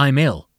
I'm ill.